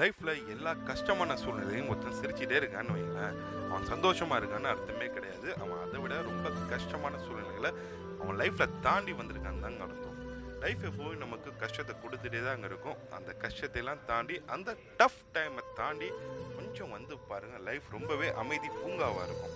லைஃப்பில் எல்லா கஷ்டமான சூழ்நிலையும் ஒருத்தன் சிரிச்சிட்டே இருக்கான்னு வைங்களேன் அவன் சந்தோஷமாக இருக்கான்னு அர்த்தமே கிடையாது. அவன் அதை விட ரொம்ப கஷ்டமான சூழ்நிலைகளை அவன் லைஃப்பில் தாண்டி வந்திருக்கான்னு தாங்க அர்த்தம். லைஃப் எப்போவும் நமக்கு கஷ்டத்தை கொடுத்துட்டே தாங்க இருக்கும். அந்த கஷ்டத்தையெல்லாம் தாண்டி அந்த டஃப் டைமை தாண்டி கொஞ்சம் வந்து பாருங்கள் லைஃப் ரொம்பவே அமைதி பூங்காவாக இருக்கும்.